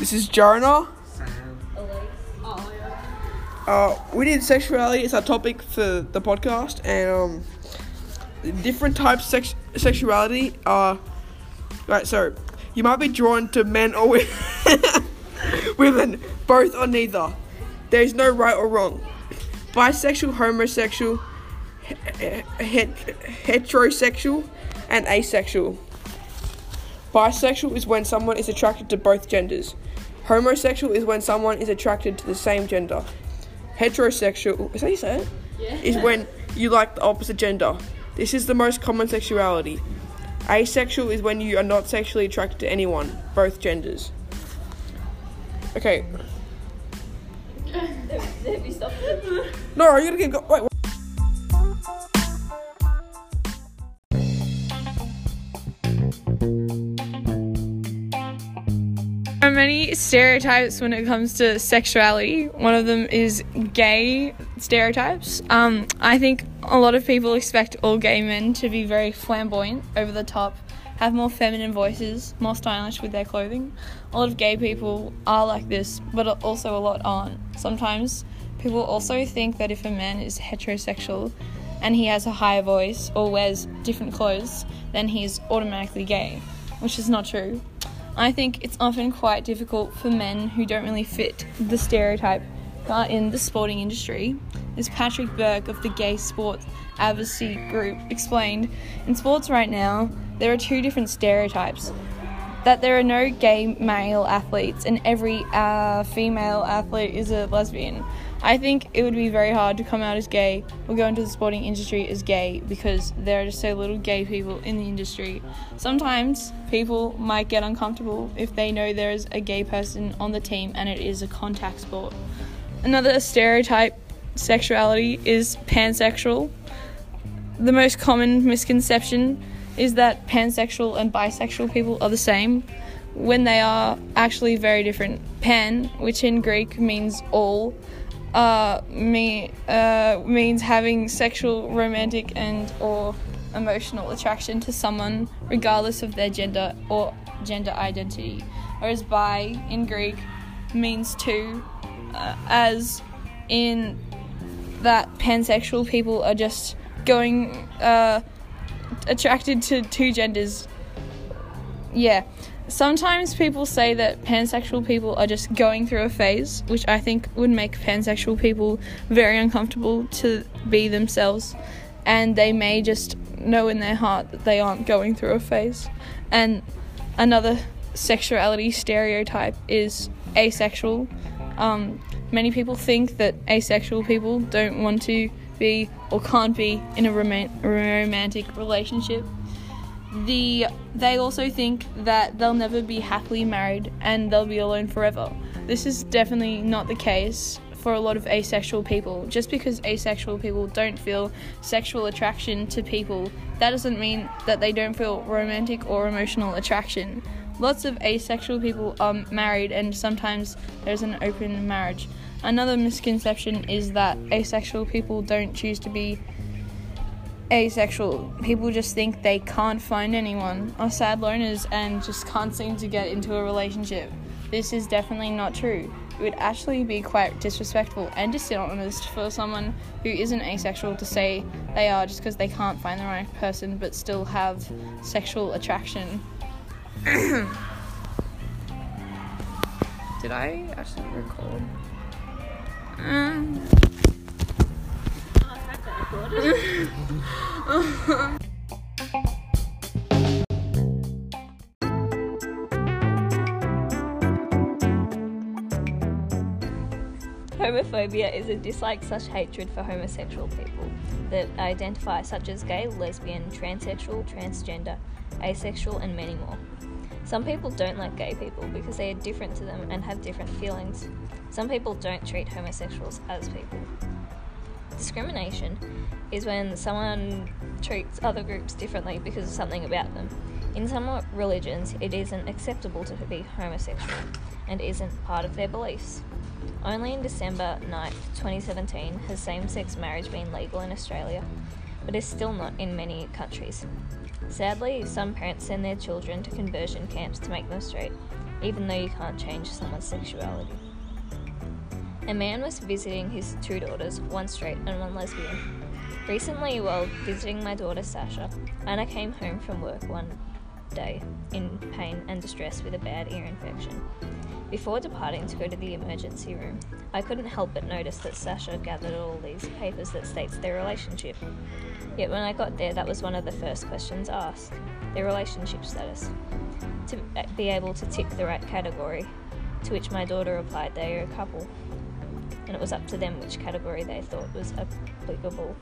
This is Jonah. Oh, Uh, we did sexuality as our topic for the podcast, and um, different types of sex- sexuality are. Right, so you might be drawn to men or women, both or neither. There is no right or wrong. Bisexual, homosexual, he- he- heterosexual, and asexual. Bisexual is when someone is attracted to both genders. Homosexual is when someone is attracted to the same gender. Heterosexual, is that you say it? Yeah. Is when you like the opposite gender. This is the most common sexuality. Asexual is when you are not sexually attracted to anyone, both genders. Okay, Have you stopped it? no, you gotta keep going. Wait, Stereotypes when it comes to sexuality. One of them is gay stereotypes. Um, I think a lot of people expect all gay men to be very flamboyant, over the top, have more feminine voices, more stylish with their clothing. A lot of gay people are like this, but also a lot aren't. Sometimes people also think that if a man is heterosexual and he has a higher voice or wears different clothes, then he's automatically gay, which is not true. I think it's often quite difficult for men who don't really fit the stereotype in the sporting industry. As Patrick Burke of the Gay Sports Advocacy Group explained, in sports right now, there are two different stereotypes. That there are no gay male athletes and every uh, female athlete is a lesbian. I think it would be very hard to come out as gay or go into the sporting industry as gay because there are just so little gay people in the industry. Sometimes people might get uncomfortable if they know there is a gay person on the team and it is a contact sport. Another stereotype sexuality is pansexual. The most common misconception is that pansexual and bisexual people are the same when they are actually very different. Pan, which in Greek means all, uh, me, uh, means having sexual, romantic, and or emotional attraction to someone, regardless of their gender or gender identity. Whereas bi in Greek means two, uh, as in that pansexual people are just going uh, attracted to two genders. Yeah. Sometimes people say that pansexual people are just going through a phase, which I think would make pansexual people very uncomfortable to be themselves, and they may just know in their heart that they aren't going through a phase. And another sexuality stereotype is asexual. Um, many people think that asexual people don't want to be or can't be in a roman- romantic relationship. The they also think that they'll never be happily married and they'll be alone forever. This is definitely not the case for a lot of asexual people. Just because asexual people don't feel sexual attraction to people, that doesn't mean that they don't feel romantic or emotional attraction. Lots of asexual people are married and sometimes there's an open marriage. Another misconception is that asexual people don't choose to be asexual. People just think they can't find anyone, are sad loners, and just can't seem to get into a relationship. This is definitely not true. It would actually be quite disrespectful and dishonest for someone who isn't asexual to say they are just because they can't find the right person but still have sexual attraction. Did I actually record? Um, Homophobia is a dislike such hatred for homosexual people that identify such as gay, lesbian, transsexual, transgender, asexual, and many more. Some people don't like gay people because they are different to them and have different feelings. Some people don't treat homosexuals as people. Discrimination is when someone treats other groups differently because of something about them. In some religions, it isn't acceptable to be homosexual and isn't part of their beliefs. Only in December 9th, 2017, has same sex marriage been legal in Australia, but is still not in many countries. Sadly, some parents send their children to conversion camps to make them straight, even though you can't change someone's sexuality. A man was visiting his two daughters, one straight and one lesbian. Recently, while visiting my daughter Sasha, Anna came home from work one day in pain and distress with a bad ear infection. Before departing to go to the emergency room, I couldn't help but notice that Sasha gathered all these papers that states their relationship. Yet when I got there, that was one of the first questions asked their relationship status. To be able to tick the right category, to which my daughter replied they are a couple, and it was up to them which category they thought was applicable.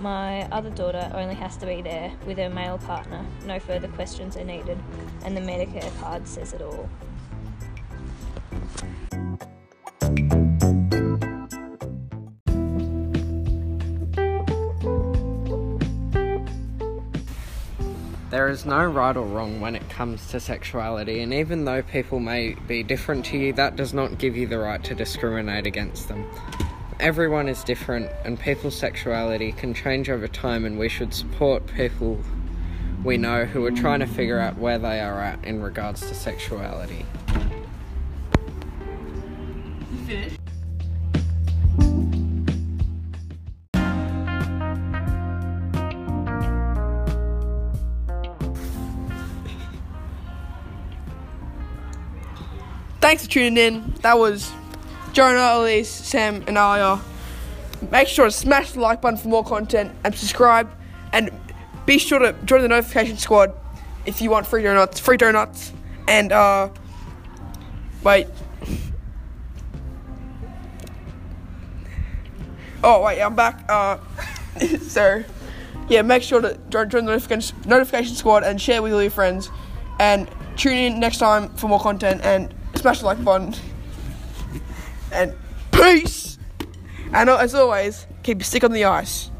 My other daughter only has to be there with her male partner, no further questions are needed, and the Medicare card says it all. Is no right or wrong when it comes to sexuality, and even though people may be different to you, that does not give you the right to discriminate against them. Everyone is different, and people's sexuality can change over time, and we should support people we know who are trying to figure out where they are at in regards to sexuality. Thanks for tuning in. That was Jonah, Elise, Sam, and Alia. Make sure to smash the like button for more content and subscribe. And be sure to join the notification squad if you want free donuts. Free donuts. And, uh, wait. Oh, wait, I'm back. Uh, so, yeah, make sure to join, the notification, notification squad and share with all your friends. And tune in next time for more content and smash the like button. And peace! And as always, keep your stick on the ice.